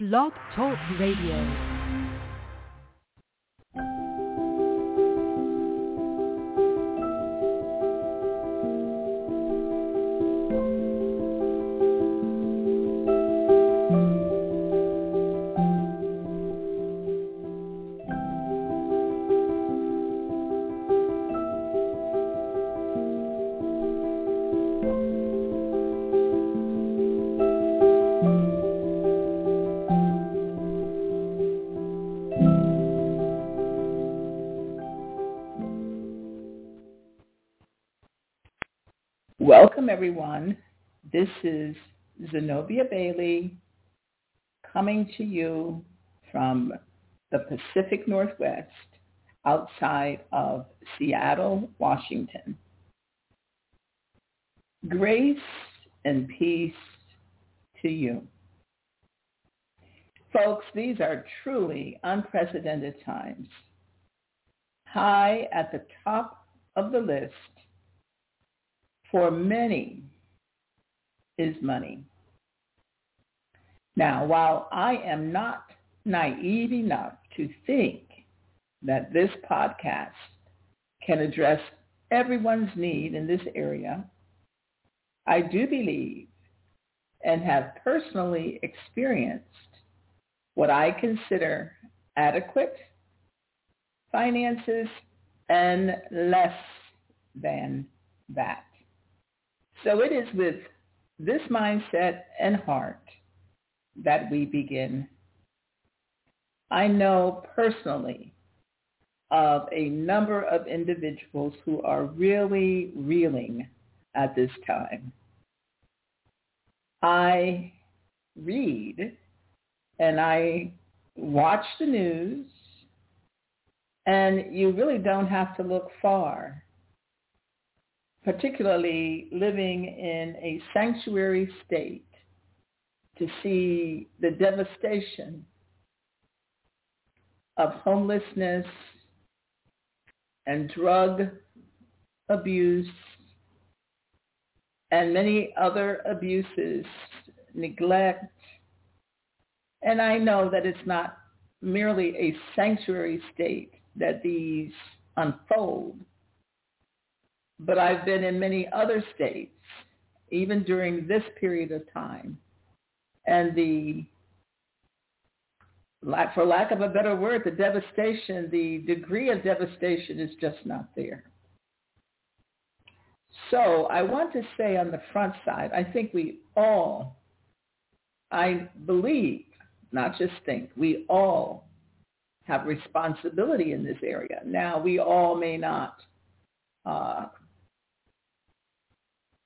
Blog Talk Radio. Everyone. This is Zenobia Bailey coming to you from the Pacific Northwest outside of Seattle, Washington. Grace and peace to you. Folks, these are truly unprecedented times. High at the top of the list for many is money. Now, while I am not naive enough to think that this podcast can address everyone's need in this area, I do believe and have personally experienced what I consider adequate finances and less than that. So it is with this mindset and heart that we begin. I know personally of a number of individuals who are really reeling at this time. I read and I watch the news and you really don't have to look far particularly living in a sanctuary state, to see the devastation of homelessness and drug abuse and many other abuses, neglect. And I know that it's not merely a sanctuary state that these unfold, but I've been in many other states, even during this period of time. And the, for lack of a better word, the devastation, the degree of devastation is just not there. So I want to say on the front side, I think we all, I believe, not just think, we all have responsibility in this area. Now, we all may not uh,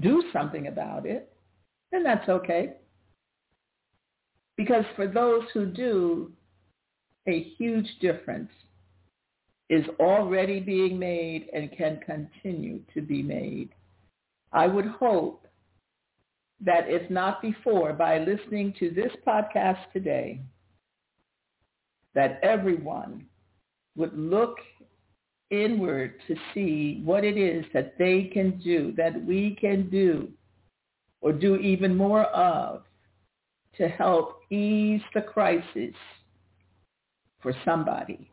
do something about it, then that's okay. Because for those who do, a huge difference is already being made and can continue to be made. I would hope that if not before, by listening to this podcast today, that everyone would look inward to see what it is that they can do, that we can do, or do even more of to help ease the crisis for somebody.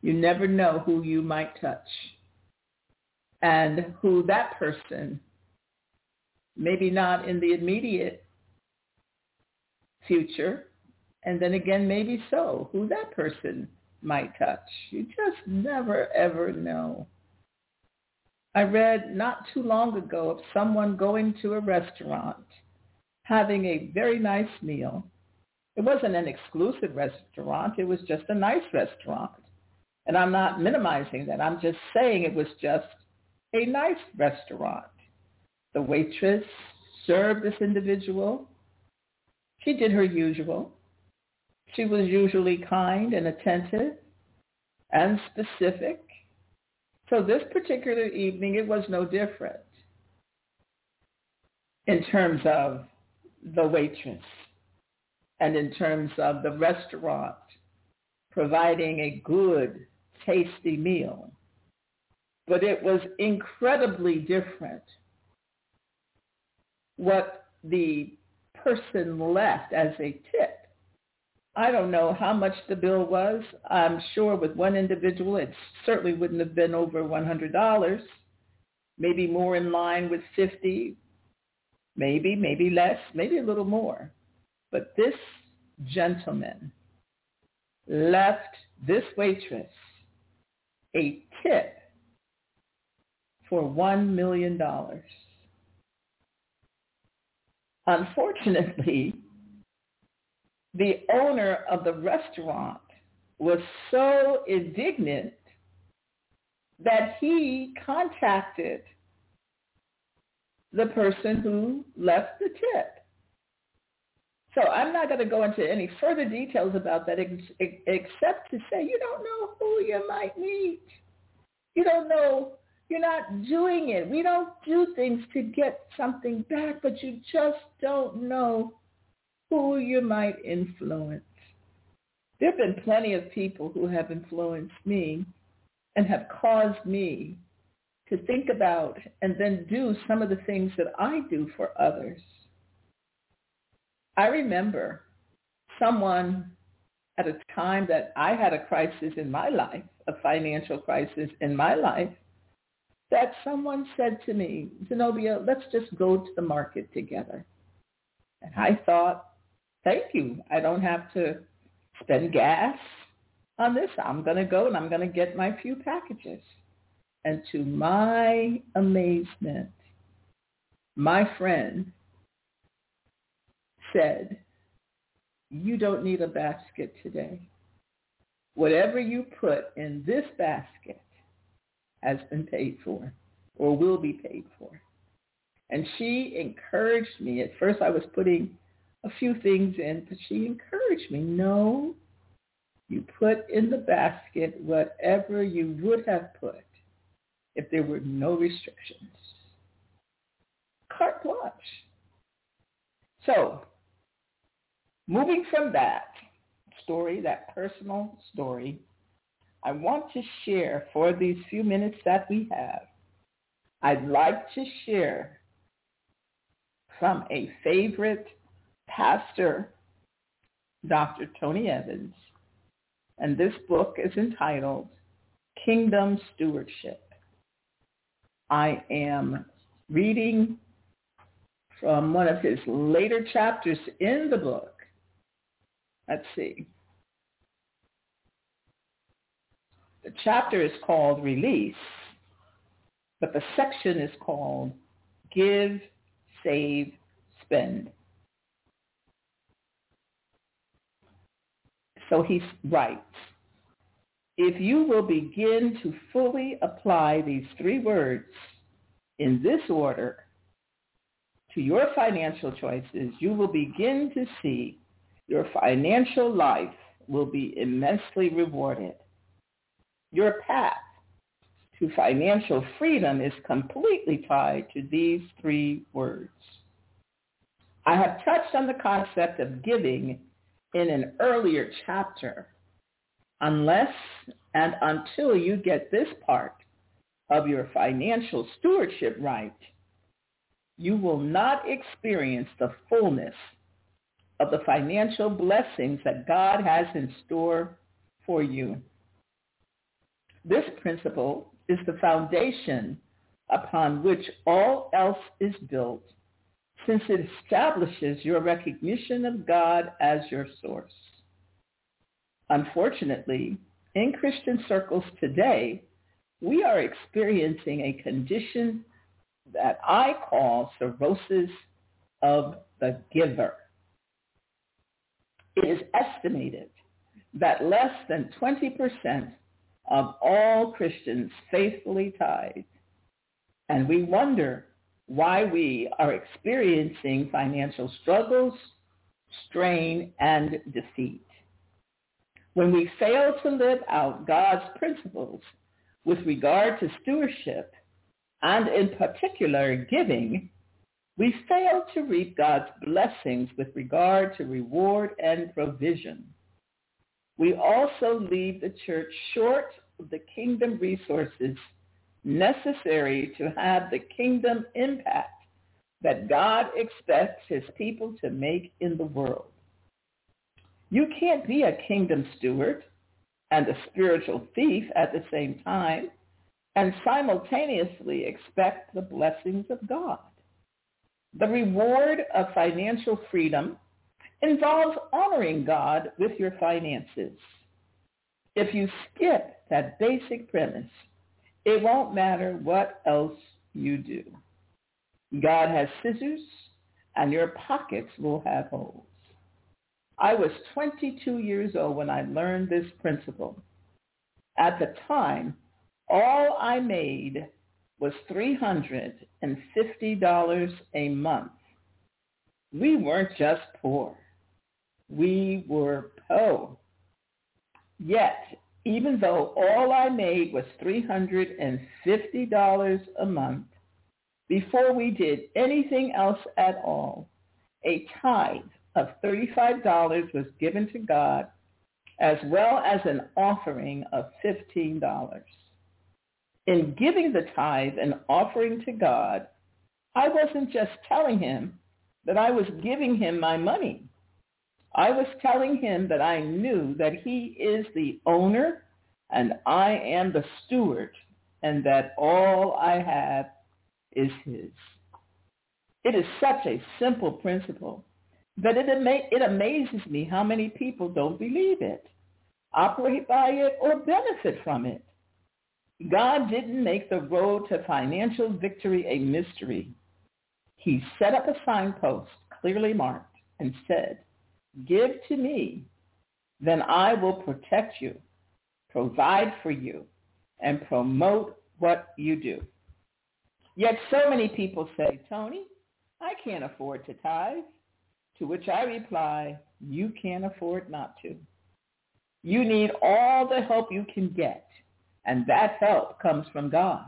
You never know who you might touch and who that person, maybe not in the immediate future, and then again, maybe so, who that person might touch. You just never, ever know. I read not too long ago of someone going to a restaurant, having a very nice meal. It wasn't an exclusive restaurant. It was just a nice restaurant. And I'm not minimizing that. I'm just saying it was just a nice restaurant. The waitress served this individual. She did her usual. She was usually kind and attentive and specific. So this particular evening, it was no different in terms of the waitress and in terms of the restaurant providing a good, tasty meal. But it was incredibly different what the person left as a tip. I don't know how much the bill was. I'm sure with one individual, it certainly wouldn't have been over $100, maybe more in line with 50, maybe, maybe less, maybe a little more. But this gentleman left this waitress a tip for $1 million. Unfortunately, the owner of the restaurant was so indignant that he contacted the person who left the tip. So I'm not going to go into any further details about that ex- except to say you don't know who you might meet. You don't know. You're not doing it. We don't do things to get something back, but you just don't know who you might influence. There have been plenty of people who have influenced me and have caused me to think about and then do some of the things that I do for others. I remember someone at a time that I had a crisis in my life, a financial crisis in my life, that someone said to me, Zenobia, let's just go to the market together. And I thought, thank you. I don't have to spend gas on this. I'm going to go and I'm going to get my few packages. And to my amazement, my friend said, you don't need a basket today. Whatever you put in this basket has been paid for or will be paid for. And she encouraged me. At first I was putting a few things in, but she encouraged me, no, you put in the basket whatever you would have put if there were no restrictions. Carte blanche. So Moving from that story, that personal story, I want to share for these few minutes that we have, I'd like to share from a favorite pastor, Dr. Tony Evans, and this book is entitled Kingdom Stewardship. I am reading from one of his later chapters in the book Let's see. The chapter is called Release, but the section is called Give, Save, Spend. So he writes, if you will begin to fully apply these three words in this order to your financial choices, you will begin to see your financial life will be immensely rewarded. Your path to financial freedom is completely tied to these three words. I have touched on the concept of giving in an earlier chapter. Unless and until you get this part of your financial stewardship right, you will not experience the fullness of the financial blessings that God has in store for you. This principle is the foundation upon which all else is built since it establishes your recognition of God as your source. Unfortunately, in Christian circles today, we are experiencing a condition that I call cirrhosis of the giver. It is estimated that less than 20% of all Christians faithfully tithe. And we wonder why we are experiencing financial struggles, strain, and defeat. When we fail to live out God's principles with regard to stewardship, and in particular giving, we fail to reap God's blessings with regard to reward and provision. We also leave the church short of the kingdom resources necessary to have the kingdom impact that God expects his people to make in the world. You can't be a kingdom steward and a spiritual thief at the same time and simultaneously expect the blessings of God. The reward of financial freedom involves honoring God with your finances. If you skip that basic premise, it won't matter what else you do. God has scissors and your pockets will have holes. I was 22 years old when I learned this principle. At the time, all I made was $350 a month. We weren't just poor. We were po. Yet, even though all I made was $350 a month, before we did anything else at all, a tithe of $35 was given to God as well as an offering of $15. In giving the tithe and offering to God, I wasn't just telling him that I was giving him my money. I was telling him that I knew that he is the owner and I am the steward and that all I have is his. It is such a simple principle that it, ama- it amazes me how many people don't believe it, operate by it, or benefit from it. God didn't make the road to financial victory a mystery. He set up a signpost clearly marked and said, give to me, then I will protect you, provide for you, and promote what you do. Yet so many people say, Tony, I can't afford to tithe. To which I reply, you can't afford not to. You need all the help you can get, and that help comes from God.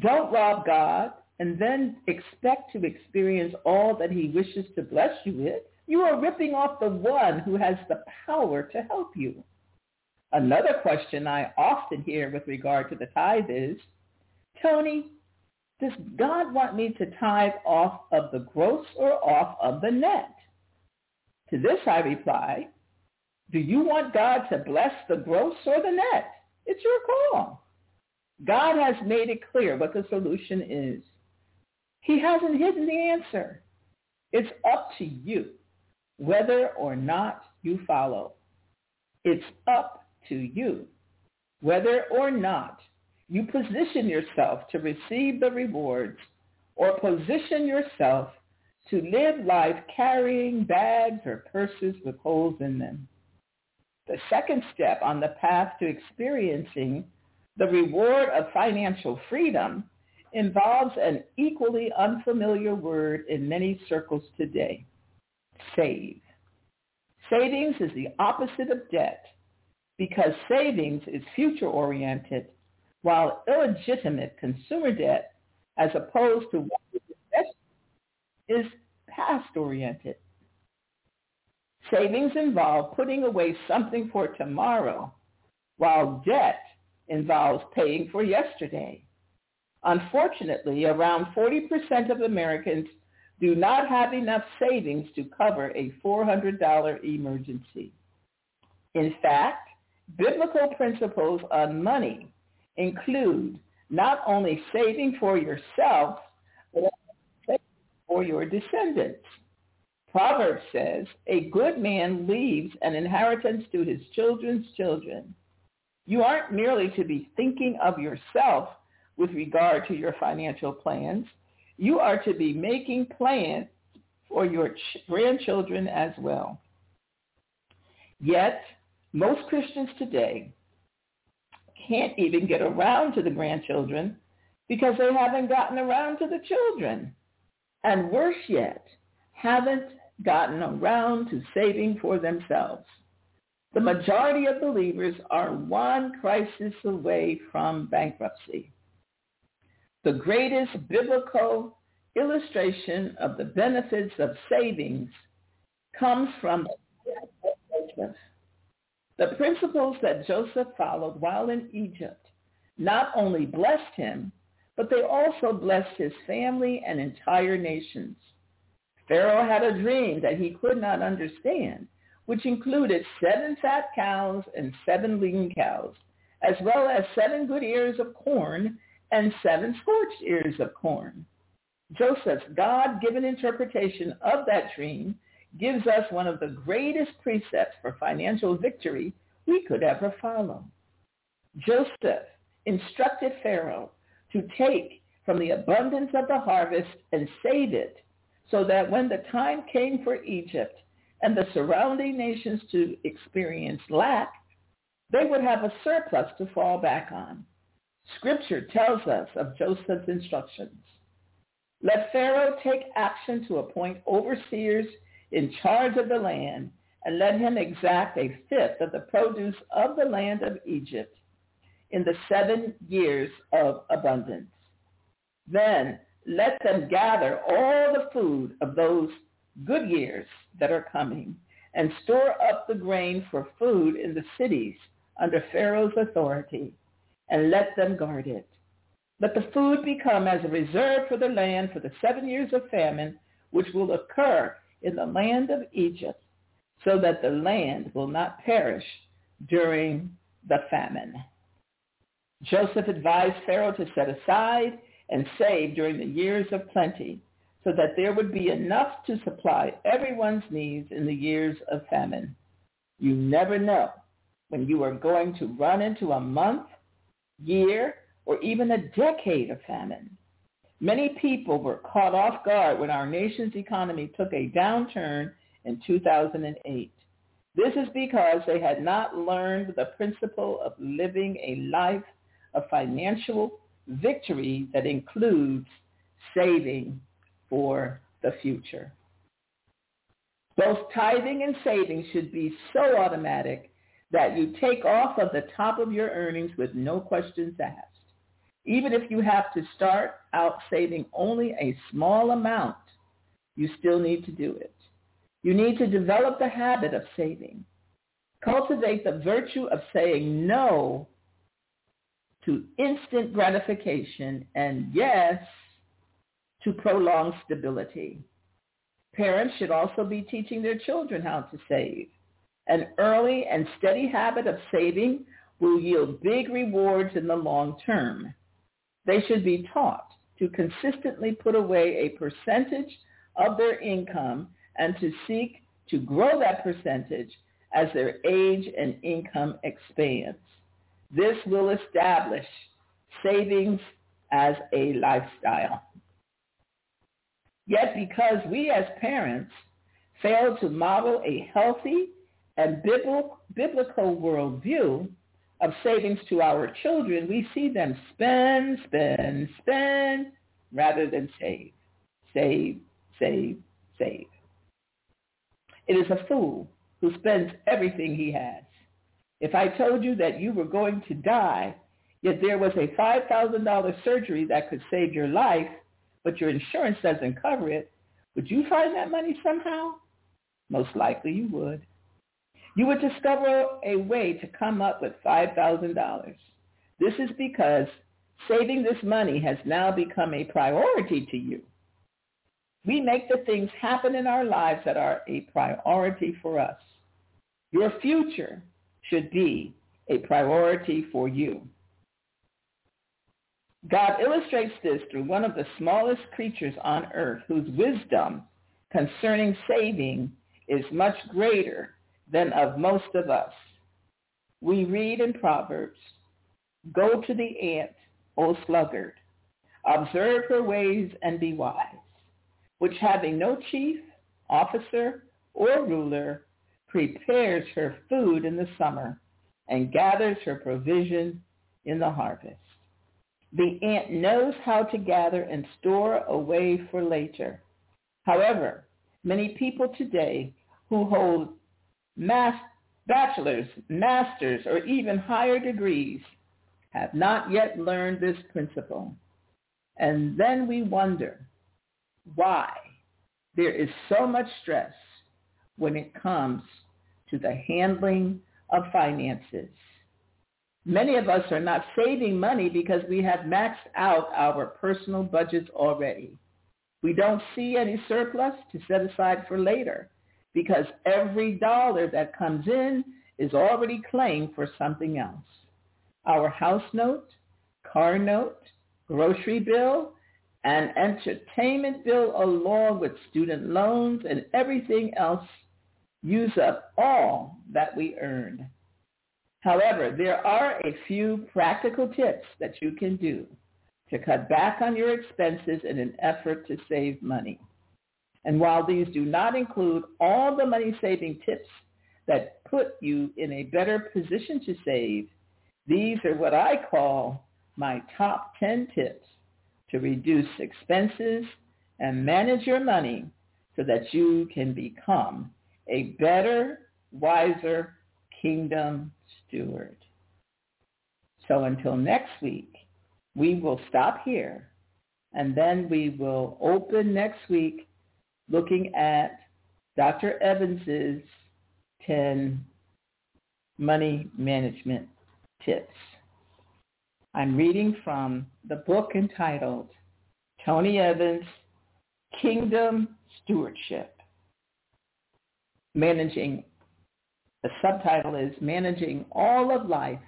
Don't rob God and then expect to experience all that he wishes to bless you with. You are ripping off the one who has the power to help you. Another question I often hear with regard to the tithe is, Tony, does God want me to tithe off of the gross or off of the net? To this I reply, do you want God to bless the gross or the net? It's your call. God has made it clear what the solution is. He hasn't hidden the answer. It's up to you whether or not you follow. It's up to you whether or not you position yourself to receive the rewards or position yourself to live life carrying bags or purses with holes in them. The second step on the path to experiencing the reward of financial freedom involves an equally unfamiliar word in many circles today, save. Savings is the opposite of debt because savings is future-oriented while illegitimate consumer debt, as opposed to is past-oriented. Savings involve putting away something for tomorrow, while debt involves paying for yesterday. Unfortunately, around 40% of Americans do not have enough savings to cover a $400 emergency. In fact, biblical principles on money include not only saving for yourself, but also for your descendants. Proverbs says, a good man leaves an inheritance to his children's children. You aren't merely to be thinking of yourself with regard to your financial plans. You are to be making plans for your ch- grandchildren as well. Yet, most Christians today can't even get around to the grandchildren because they haven't gotten around to the children. And worse yet, haven't gotten around to saving for themselves. The majority of believers are one crisis away from bankruptcy. The greatest biblical illustration of the benefits of savings comes from Joseph. The principles that Joseph followed while in Egypt not only blessed him, but they also blessed his family and entire nations. Pharaoh had a dream that he could not understand, which included seven fat cows and seven lean cows, as well as seven good ears of corn and seven scorched ears of corn. Joseph's God-given interpretation of that dream gives us one of the greatest precepts for financial victory we could ever follow. Joseph instructed Pharaoh to take from the abundance of the harvest and save it so that when the time came for Egypt and the surrounding nations to experience lack, they would have a surplus to fall back on. Scripture tells us of Joseph's instructions. Let Pharaoh take action to appoint overseers in charge of the land, and let him exact a fifth of the produce of the land of Egypt in the seven years of abundance. Then let them gather all the food of those good years that are coming and store up the grain for food in the cities under Pharaoh's authority and let them guard it. Let the food become as a reserve for the land for the seven years of famine which will occur in the land of Egypt so that the land will not perish during the famine. Joseph advised Pharaoh to set aside and save during the years of plenty so that there would be enough to supply everyone's needs in the years of famine. You never know when you are going to run into a month, year, or even a decade of famine. Many people were caught off guard when our nation's economy took a downturn in 2008. This is because they had not learned the principle of living a life of financial victory that includes saving for the future. Both tithing and saving should be so automatic that you take off of the top of your earnings with no questions asked. Even if you have to start out saving only a small amount, you still need to do it. You need to develop the habit of saving. Cultivate the virtue of saying no to instant gratification and yes to prolonged stability. Parents should also be teaching their children how to save. An early and steady habit of saving will yield big rewards in the long term. They should be taught to consistently put away a percentage of their income and to seek to grow that percentage as their age and income expands. This will establish savings as a lifestyle. Yet because we as parents fail to model a healthy and biblical worldview of savings to our children, we see them spend, spend, spend rather than save, save, save, save. It is a fool who spends everything he has if I told you that you were going to die, yet there was a $5,000 surgery that could save your life, but your insurance doesn't cover it, would you find that money somehow? Most likely you would. You would discover a way to come up with $5,000. This is because saving this money has now become a priority to you. We make the things happen in our lives that are a priority for us. Your future should be a priority for you. God illustrates this through one of the smallest creatures on earth whose wisdom concerning saving is much greater than of most of us. We read in Proverbs, Go to the ant, O sluggard, observe her ways and be wise, which having no chief, officer, or ruler, prepares her food in the summer and gathers her provision in the harvest. The ant knows how to gather and store away for later. However, many people today who hold mas- bachelor's, master's, or even higher degrees have not yet learned this principle. And then we wonder why there is so much stress when it comes to the handling of finances. Many of us are not saving money because we have maxed out our personal budgets already. We don't see any surplus to set aside for later because every dollar that comes in is already claimed for something else. Our house note, car note, grocery bill, and entertainment bill along with student loans and everything else use up all that we earn. However, there are a few practical tips that you can do to cut back on your expenses in an effort to save money. And while these do not include all the money-saving tips that put you in a better position to save, these are what I call my top 10 tips to reduce expenses and manage your money so that you can become a better, wiser kingdom steward. So until next week, we will stop here and then we will open next week looking at Dr. Evans's 10 money management tips. I'm reading from the book entitled Tony Evans, Kingdom Stewardship. Managing, the subtitle is Managing All of Life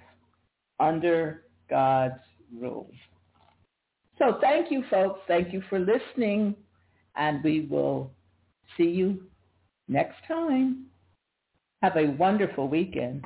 Under God's Rules. So thank you, folks. Thank you for listening, and we will see you next time. Have a wonderful weekend.